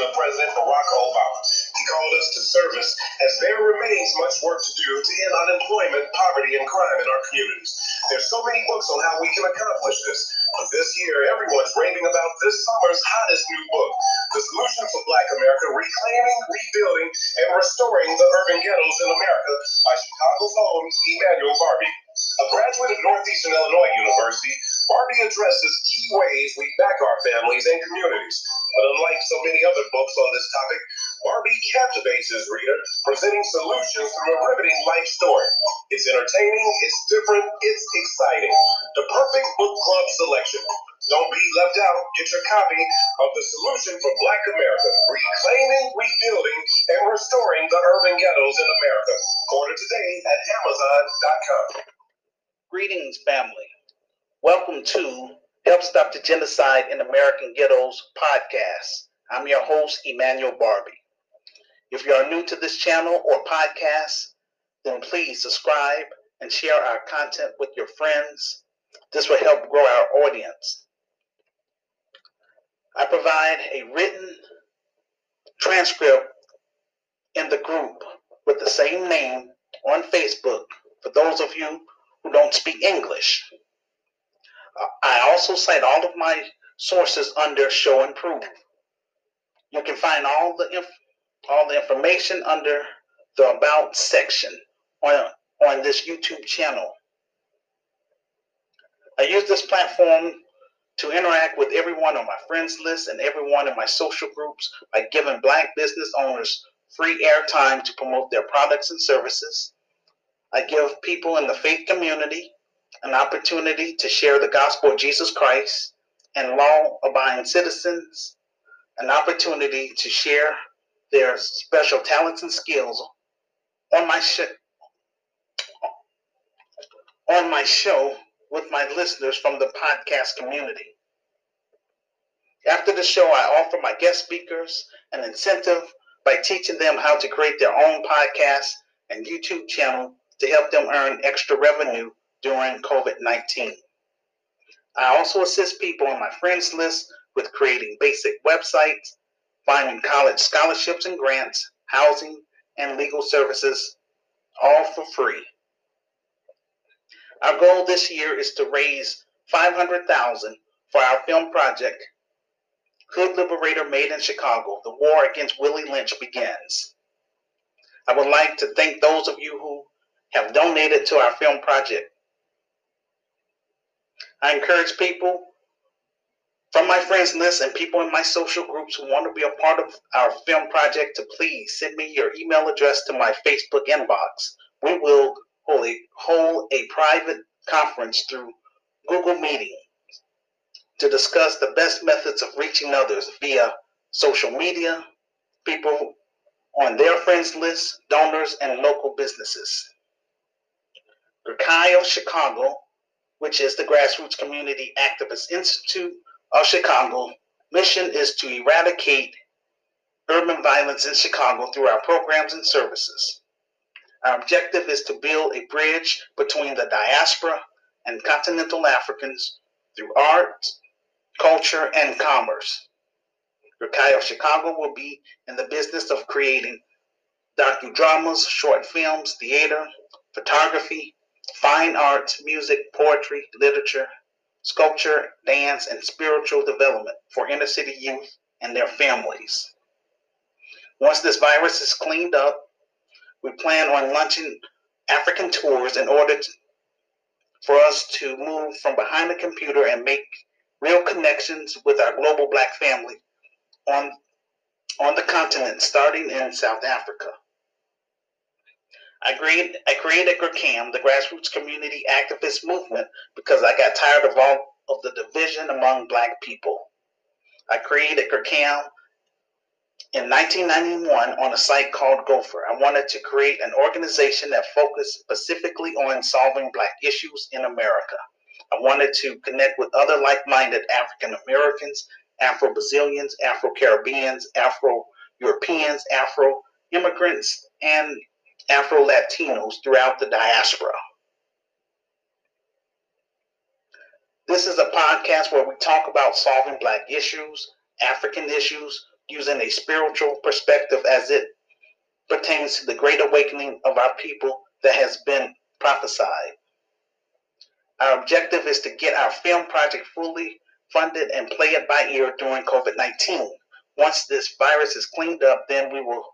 of President Barack Obama. He called us to service as there remains much work to do to end unemployment, poverty, and crime in our communities. There's so many books on how we can accomplish this. But this year, everyone's raving about this summer's hottest new book, The Solution for Black America, Reclaiming, Rebuilding, and Restoring the Urban Ghettos in America by Chicago's own Emmanuel Barbie. A graduate of Northeastern Illinois University, Barbie addresses key ways we back our families and communities. But unlike so many other books on this topic, Barbie captivates his reader, presenting solutions through a riveting life story. It's entertaining, it's different, it's exciting. The perfect book club selection. Don't be left out. Get your copy of The Solution for Black America, Reclaiming, Rebuilding, and Restoring the Urban Ghettos in America. Order today at Amazon.com. Greetings, family. Welcome to Help Stop the Genocide in American Ghettos podcast. I'm your host, Emmanuel Barbie. If you are new to this channel or podcast, then please subscribe and share our content with your friends. This will help grow our audience. I provide a written transcript in the group with the same name on Facebook for those of you who don't speak English. I also cite all of my sources under Show and Prove. You can find all the inf- all the information under the About section on, on this YouTube channel. I use this platform to interact with everyone on my friends list and everyone in my social groups by giving Black business owners free airtime to promote their products and services. I give people in the faith community an opportunity to share the gospel of Jesus Christ and law abiding citizens an opportunity to share their special talents and skills on my show on my show with my listeners from the podcast community. After the show, I offer my guest speakers an incentive by teaching them how to create their own podcast and YouTube channel to help them earn extra revenue during COVID 19. I also assist people on my friends list with creating basic websites, finding college scholarships and grants, housing, and legal services, all for free. Our goal this year is to raise 500,000 for our film project, Hood Liberator Made in Chicago. The war against Willie Lynch begins. I would like to thank those of you who have donated to our film project. I encourage people from my friends list and people in my social groups who want to be a part of our film project to please send me your email address to my Facebook inbox. We will hold a, hold a private conference through Google Meeting to discuss the best methods of reaching others via social media, people on their friends list, donors, and local businesses. Gurkayo Chicago, which is the Grassroots Community Activist Institute of Chicago, mission is to eradicate urban violence in Chicago through our programs and services. Our objective is to build a bridge between the diaspora and continental Africans through art, culture, and commerce. Gurkayo Chicago will be in the business of creating docudramas, short films, theater, photography, fine arts, music, poetry, literature, sculpture, dance, and spiritual development for inner city youth and their families. Once this virus is cleaned up, we plan on launching African tours in order to, for us to move from behind the computer and make real connections with our global black family on, on the continent, starting in South Africa. I created, I created GRCAM, the Grassroots Community Activist Movement, because I got tired of all of the division among black people. I created GRCAM in 1991 on a site called Gopher. I wanted to create an organization that focused specifically on solving black issues in America. I wanted to connect with other like minded African Americans, Afro Brazilians, Afro Caribbeans, Afro Europeans, Afro immigrants, and Afro Latinos throughout the diaspora. This is a podcast where we talk about solving Black issues, African issues, using a spiritual perspective as it pertains to the great awakening of our people that has been prophesied. Our objective is to get our film project fully funded and play it by ear during COVID 19. Once this virus is cleaned up, then we will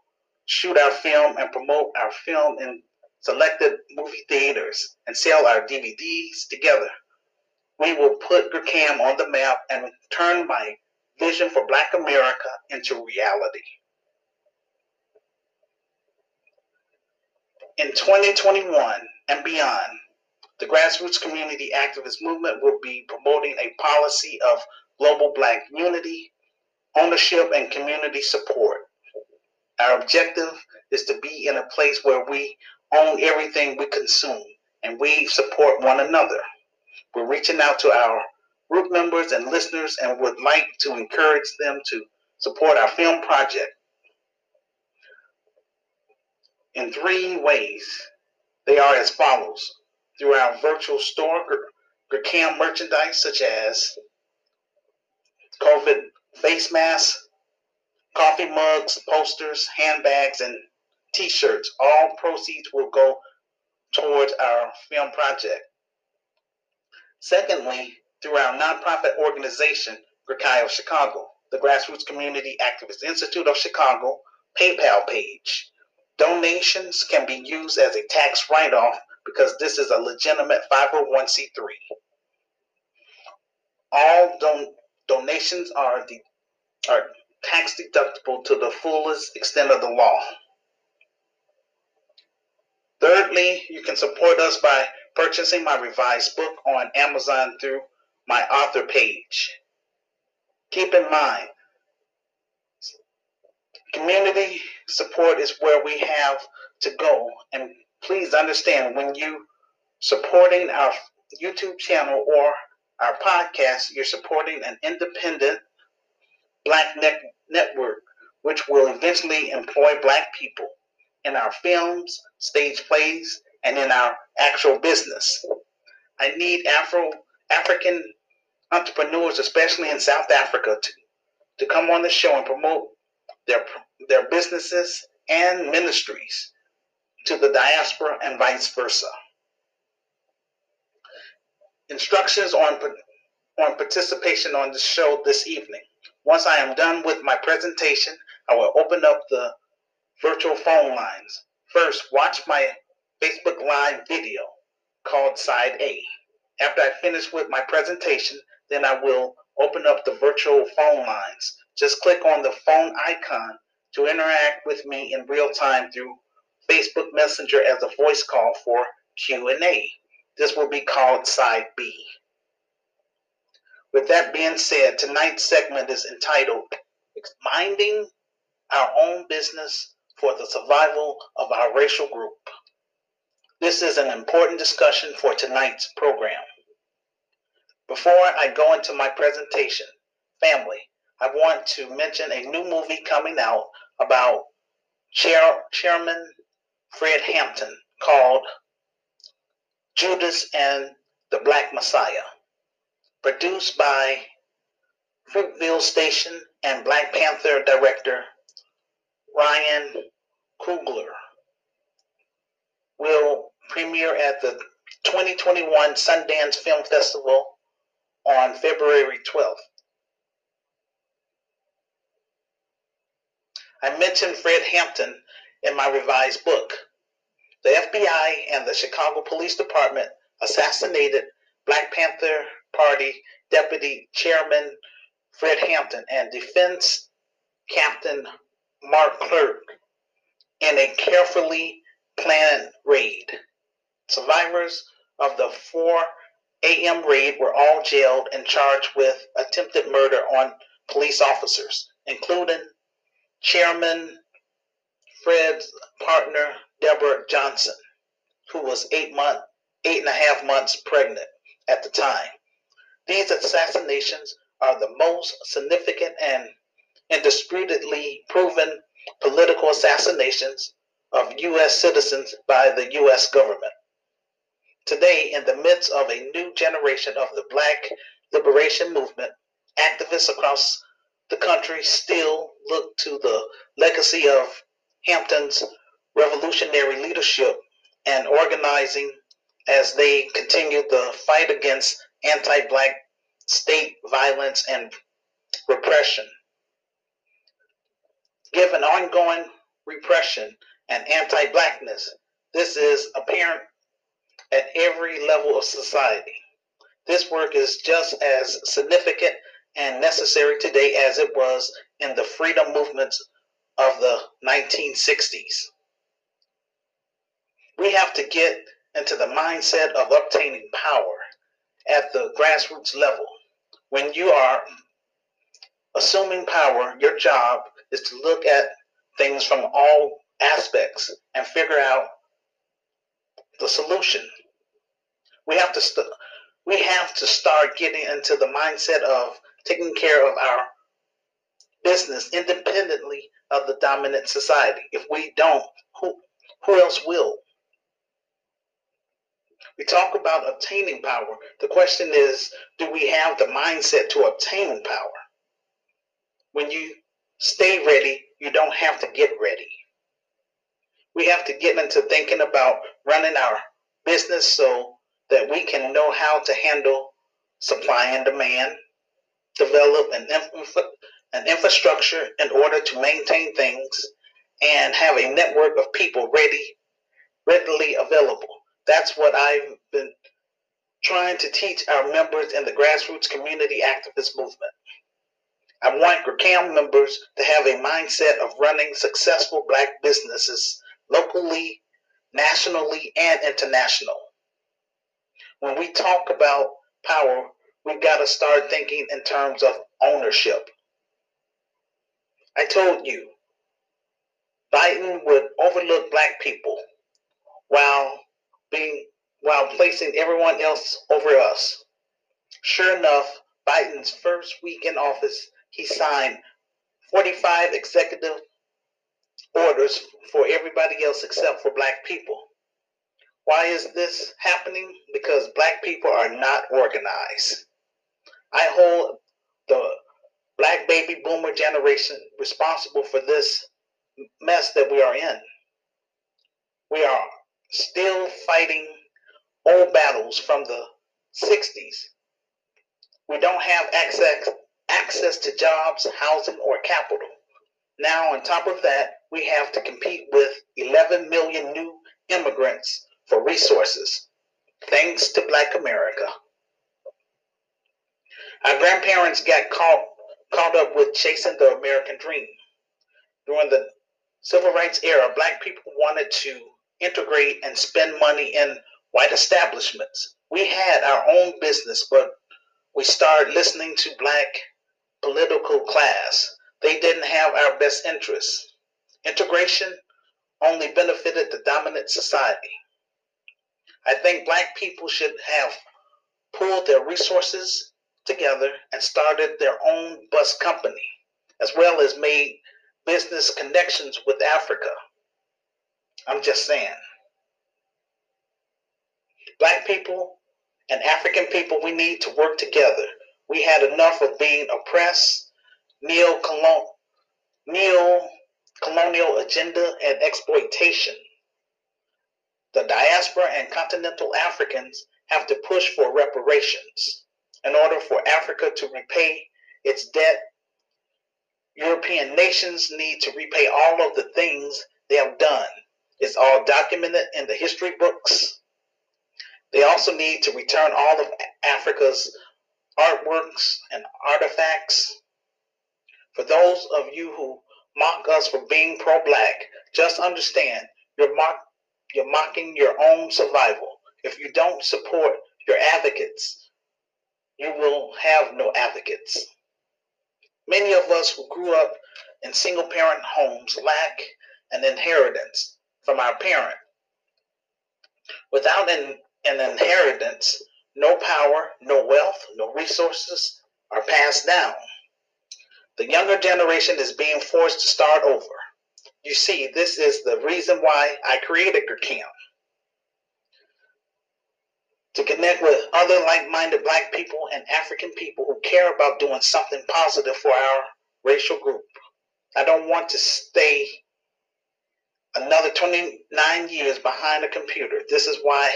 shoot our film and promote our film in selected movie theaters and sell our DVDs together. We will put GRCAM on the map and turn my vision for Black America into reality. In 2021 and beyond, the grassroots community activist movement will be promoting a policy of global Black unity, ownership, and community support. Our objective is to be in a place where we own everything we consume and we support one another. We're reaching out to our group members and listeners and would like to encourage them to support our film project in three ways. They are as follows through our virtual store, GRCAM merchandise such as COVID face masks, coffee mugs, posters, handbags, and t shirts. All proceeds will go towards our film project. Secondly, through our nonprofit organization, GRCI Chicago, the Grassroots Community Activist Institute of Chicago PayPal page. Donations can be used as a tax write off because this is a legitimate 501c3. All don- donations are, de- are tax deductible to the fullest extent of the law. Thirdly, you can support us by purchasing my revised book on Amazon through my author page. Keep in mind, community support is where we have to go. And please understand when you supporting our YouTube channel or our podcast, you're supporting an independent black net- network, which will eventually employ black people in our films, stage plays, and in our actual business. I need Afro African entrepreneurs, especially in South Africa, to, to come on the show and promote their their businesses and ministries to the diaspora and vice versa. Instructions on on participation on the show this evening. Once I am done with my presentation, I will open up the virtual phone lines. First, watch my Facebook Live video called Side A. After I finish with my presentation, then I will open up the virtual phone lines. Just click on the phone icon to interact with me in real time through Facebook Messenger as a voice call for Q&A. This will be called Side B. With that being said, tonight's segment is entitled Minding Our Own Business for the Survival of Our Racial Group. This is an important discussion for tonight's program. Before I go into my presentation, family, I want to mention a new movie coming out about Chair, Chairman Fred Hampton called Judas and the Black Messiah, produced by Fruitvale Station and Black Panther director Ryan Coogler. Will premiere at the 2021 Sundance Film Festival on February 12th. I mentioned Fred Hampton in my revised book. The FBI and the Chicago Police Department assassinated Black Panther Party Deputy Chairman Fred Hampton and Defense Captain Mark Clark in a carefully planned raid. Survivors of the 4 a.m. raid were all jailed and charged with attempted murder on police officers, including Chairman Fred's partner, Deborah Johnson, who was eight month, eight and a half months pregnant at the time. These assassinations are the most significant and indisputably proven political assassinations of U.S. citizens by the U.S. government. Today, in the midst of a new generation of the Black liberation movement, activists across the country still look to the legacy of Hampton's revolutionary leadership and organizing as they continue the fight against anti black state violence and repression. Given ongoing repression and anti blackness, this is apparent at every level of society. This work is just as significant and necessary today as it was in the freedom movements of the 1960s. We have to get into the mindset of obtaining power at the grassroots level. When you are assuming power, your job is to look at things from all aspects and figure out the solution. We have to st- we have to start getting into the mindset of taking care of our business independently of the dominant society. If we don't, who who else will? We talk about obtaining power. The question is, do we have the mindset to obtain power? When you stay ready, you don't have to get ready. We have to get into thinking about running our business so that we can know how to handle supply and demand, develop an, infra- an infrastructure in order to maintain things, and have a network of people ready, readily available. That's what I've been trying to teach our members in the grassroots community activist movement. I want GRCAM members to have a mindset of running successful black businesses locally, nationally, and international. When we talk about power, we've got to start thinking in terms of ownership. I told you, Biden would overlook black people while being while placing everyone else over us. Sure enough, Biden's first week in office, he signed 45 executive orders for everybody else except for black people. Why is this happening? Because black people are not organized. I hold the black baby boomer generation responsible for this mess that we are in. We are still fighting old battles from the 60s. We don't have access, access to jobs, housing, or capital. Now, on top of that, we have to compete with 11 million new immigrants for resources, thanks to Black America. Our grandparents got caught, caught up with chasing the American dream. During the civil rights era, Black people wanted to integrate and spend money in white establishments. We had our own business, but we started listening to black political class. They didn't have our best interests. Integration only benefited the dominant society. I think black people should have pulled their resources together and started their own bus company, as well as made business connections with Africa. I'm just saying. Black people and African people, we need to work together. We had enough of being oppressed, neo-colonial, agenda and exploitation. The diaspora and continental Africans have to push for reparations in order for Africa to repay its debt. European nations need to repay all of the things they have done it's all documented in the history books. They also need to return all of Africa's artworks and artifacts. For those of you who mock us for being pro black, just understand you're, mock, you're mocking your own survival. If you don't support your advocates, you will have no advocates. Many of us who grew up in single parent homes lack an inheritance from our parent. Without an, an inheritance, no power, no wealth, no resources are passed down. The younger generation is being forced to start over. You see, this is the reason why I created GRCAM. To connect with other like minded black people and African people who care about doing something positive for our racial group. I don't want to stay another 29 years behind a computer. This is why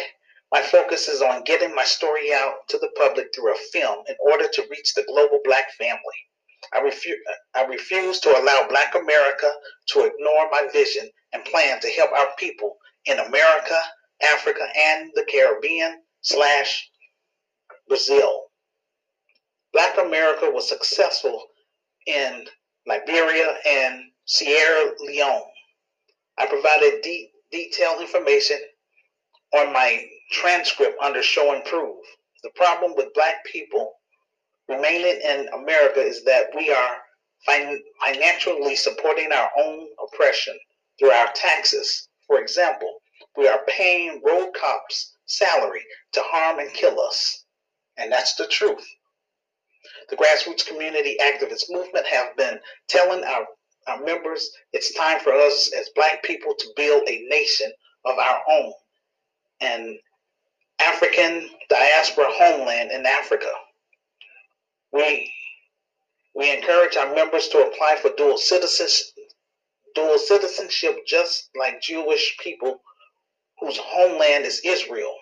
my focus is on getting my story out to the public through a film in order to reach the global black family. I, refu- uh, I refuse to allow Black America to ignore my vision and plan to help our people in America, Africa, and the Caribbean slash Brazil. Black America was successful in Liberia and Sierra Leone. Provided de- detailed information on my transcript under show and prove. The problem with black people remaining in America is that we are fin- financially supporting our own oppression through our taxes. For example, we are paying road cops salary to harm and kill us. And that's the truth. The grassroots community activist movement have been telling our, our members it's time for us as black people to build a nation of our own. And African diaspora homeland in Africa. We we encourage our members to apply for dual citizenship, dual citizenship just like Jewish people whose homeland is Israel.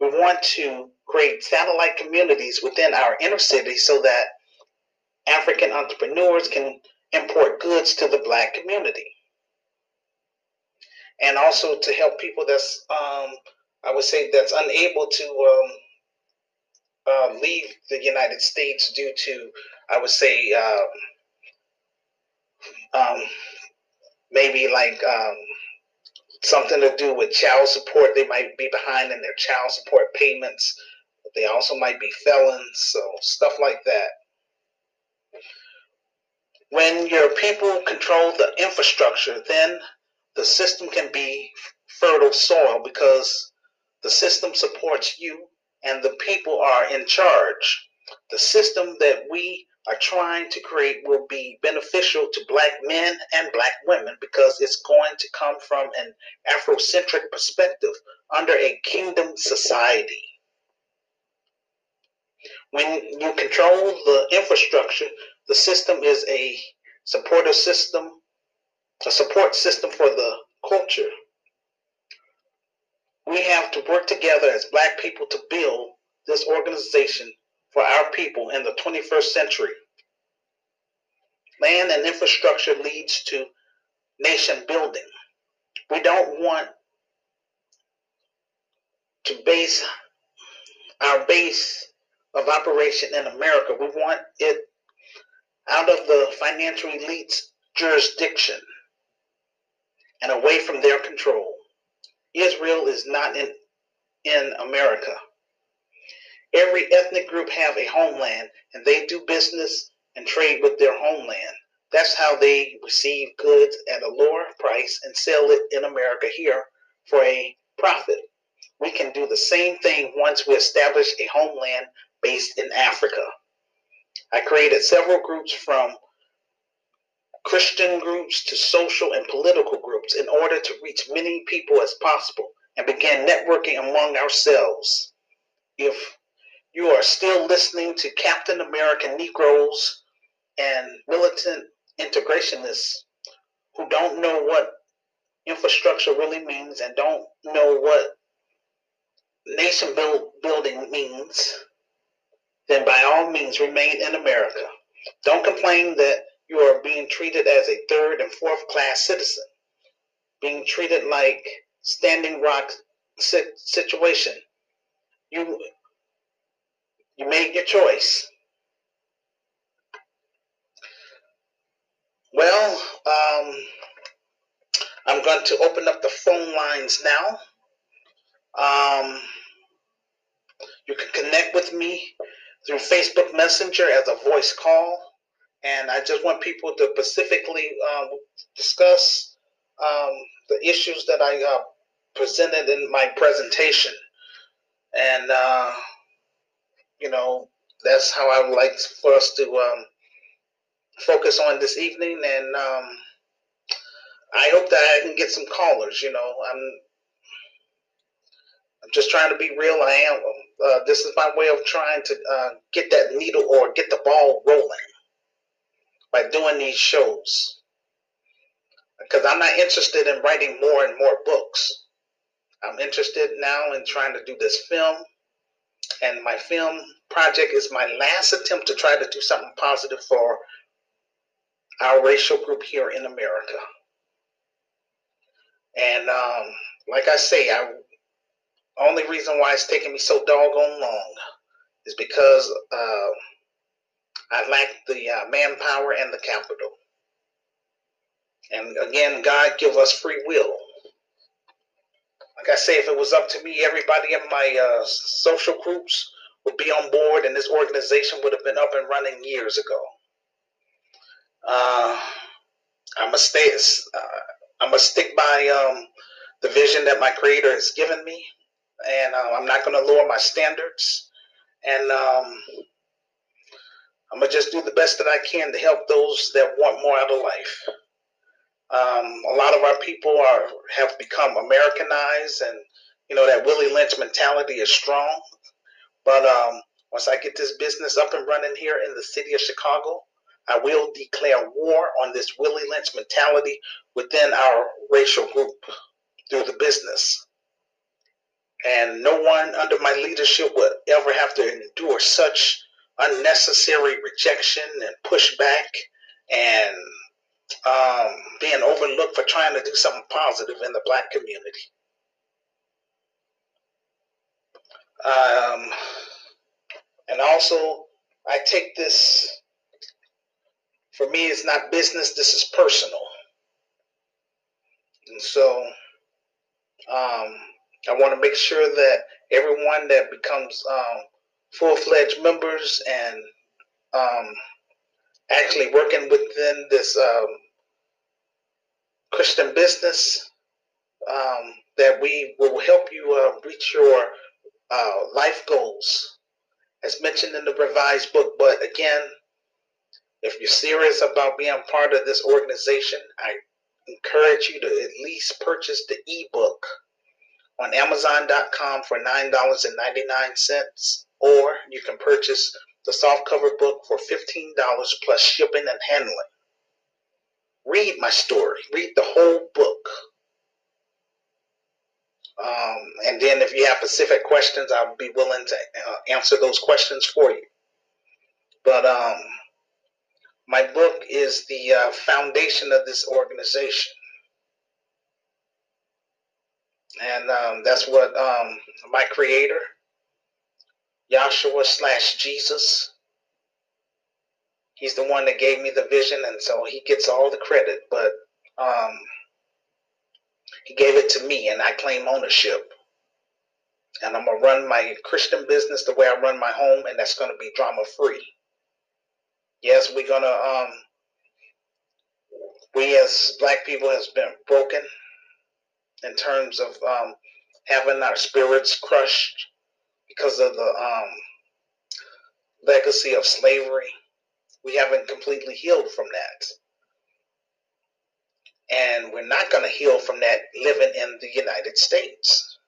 We want to create satellite communities within our inner city so that African entrepreneurs can import goods to the black community. And also to help people that's um, I would say that's unable to um, uh, leave the United States due to, I would say, um, um, maybe like um, something to do with child support. They might be behind in their child support payments. They also might be felons, so stuff like that. When your people control the infrastructure, then the system can be fertile soil because the system supports you, and the people are in charge. The system that we are trying to create will be beneficial to black men and black women because it's going to come from an Afrocentric perspective under a kingdom society. When you control the infrastructure, the system is a supportive system, a support system for the culture we have to work together as black people to build this organization for our people in the 21st century. Land and infrastructure leads to nation building. We don't want to base our base of operation in America. We want it out of the financial elite's jurisdiction and away from their control. Israel is not in, in America. Every ethnic group have a homeland and they do business and trade with their homeland. That's how they receive goods at a lower price and sell it in America here for a profit. We can do the same thing once we establish a homeland based in Africa. I created several groups from Christian groups to social and political groups in order to reach many people as possible and began networking among ourselves. If you are still listening to Captain American Negroes and militant integrationists who don't know what infrastructure really means and don't know what nation build, building means, then by all means remain in America. Don't complain that you are being treated as a third and fourth class citizen, being treated like standing rock situation. You you made your choice. Well, um, I'm going to open up the phone lines now. Um, you can connect with me through Facebook Messenger as a voice call and I just want people to specifically um, discuss um, the issues that I uh, presented in my presentation. And, uh, you know, that's how I would like for us to um, focus on this evening. And um, I hope that I can get some callers. You know, I'm I'm just trying to be real. I am. Uh, this is my way of trying to uh, get that needle or get the ball rolling by doing these shows. Because I'm not interested in writing more and more books. I'm interested now in trying to do this film. And my film project is my last attempt to try to do something positive for our racial group here in America. And um, like I say, I only reason why it's taking me so doggone long is because uh, I lack the uh, manpower and the capital. And again, God give us free will. Like I say, if it was up to me, everybody in my uh, social groups would be on board, and this organization would have been up and running years ago. Uh, I must stay. Uh, I must stick by um, the vision that my Creator has given me, and uh, I'm not going to lower my standards. And um, I'm gonna just do the best that I can to help those that want more out of life. Um, a lot of our people are have become Americanized, and you know that Willie Lynch mentality is strong. But um, once I get this business up and running here in the city of Chicago, I will declare war on this Willie Lynch mentality within our racial group through the business. And no one under my leadership would ever have to endure such unnecessary rejection and pushback and um, being overlooked for trying to do something positive in the black community. Um, and also, I take this, for me, it's not business, this is personal. And so, um, I want to make sure that everyone that becomes um, full fledged members and um, actually working within this um, Christian business um, that we will help you uh, reach your uh, life goals as mentioned in the revised book. But again, if you're serious about being part of this organization, I encourage you to at least purchase the ebook on Amazon.com for $9.99, or you can purchase the softcover book for $15 plus shipping and handling. Read my story, read the whole book. Um, and then if you have specific questions, I'll be willing to uh, answer those questions for you. But um, my book is the uh, foundation of this organization and um, that's what um, my creator, Yahshua slash Jesus, he's the one that gave me the vision, and so he gets all the credit. But um, he gave it to me, and I claim ownership. And I'm gonna run my Christian business the way I run my home, and that's gonna be drama free. Yes, we're gonna um, we as black people has been broken in terms of um, having our spirits crushed because of the um, legacy of slavery. We haven't completely healed from that. And we're not going to heal from that living in the United States.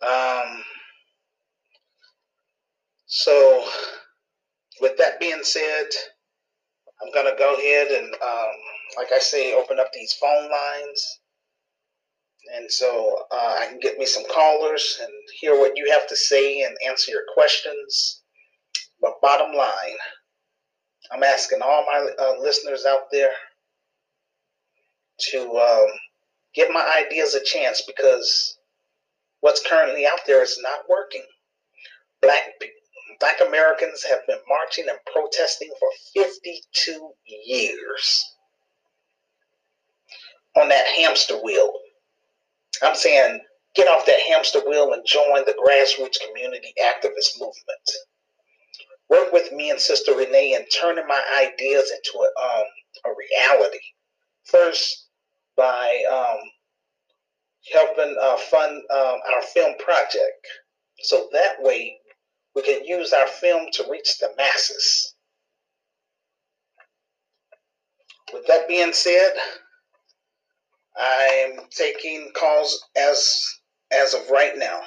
Um, so, with that being said, I'm going to go ahead and, um, like I say, open up these phone lines and so uh, I can get me some callers and hear what you have to say and answer your questions. But bottom line, I'm asking all my uh, listeners out there to um, give my ideas a chance because what's currently out there is not working. Black Black Americans have been marching and protesting for 52 years on that hamster wheel I'm saying get off that hamster wheel and join the grassroots community activist movement. Work with me and Sister Renee in turning my ideas into a, um, a reality. First, by um, helping uh, fund um, our film project. So that way, we can use our film to reach the masses. With that being said, I'm taking calls as as of right now.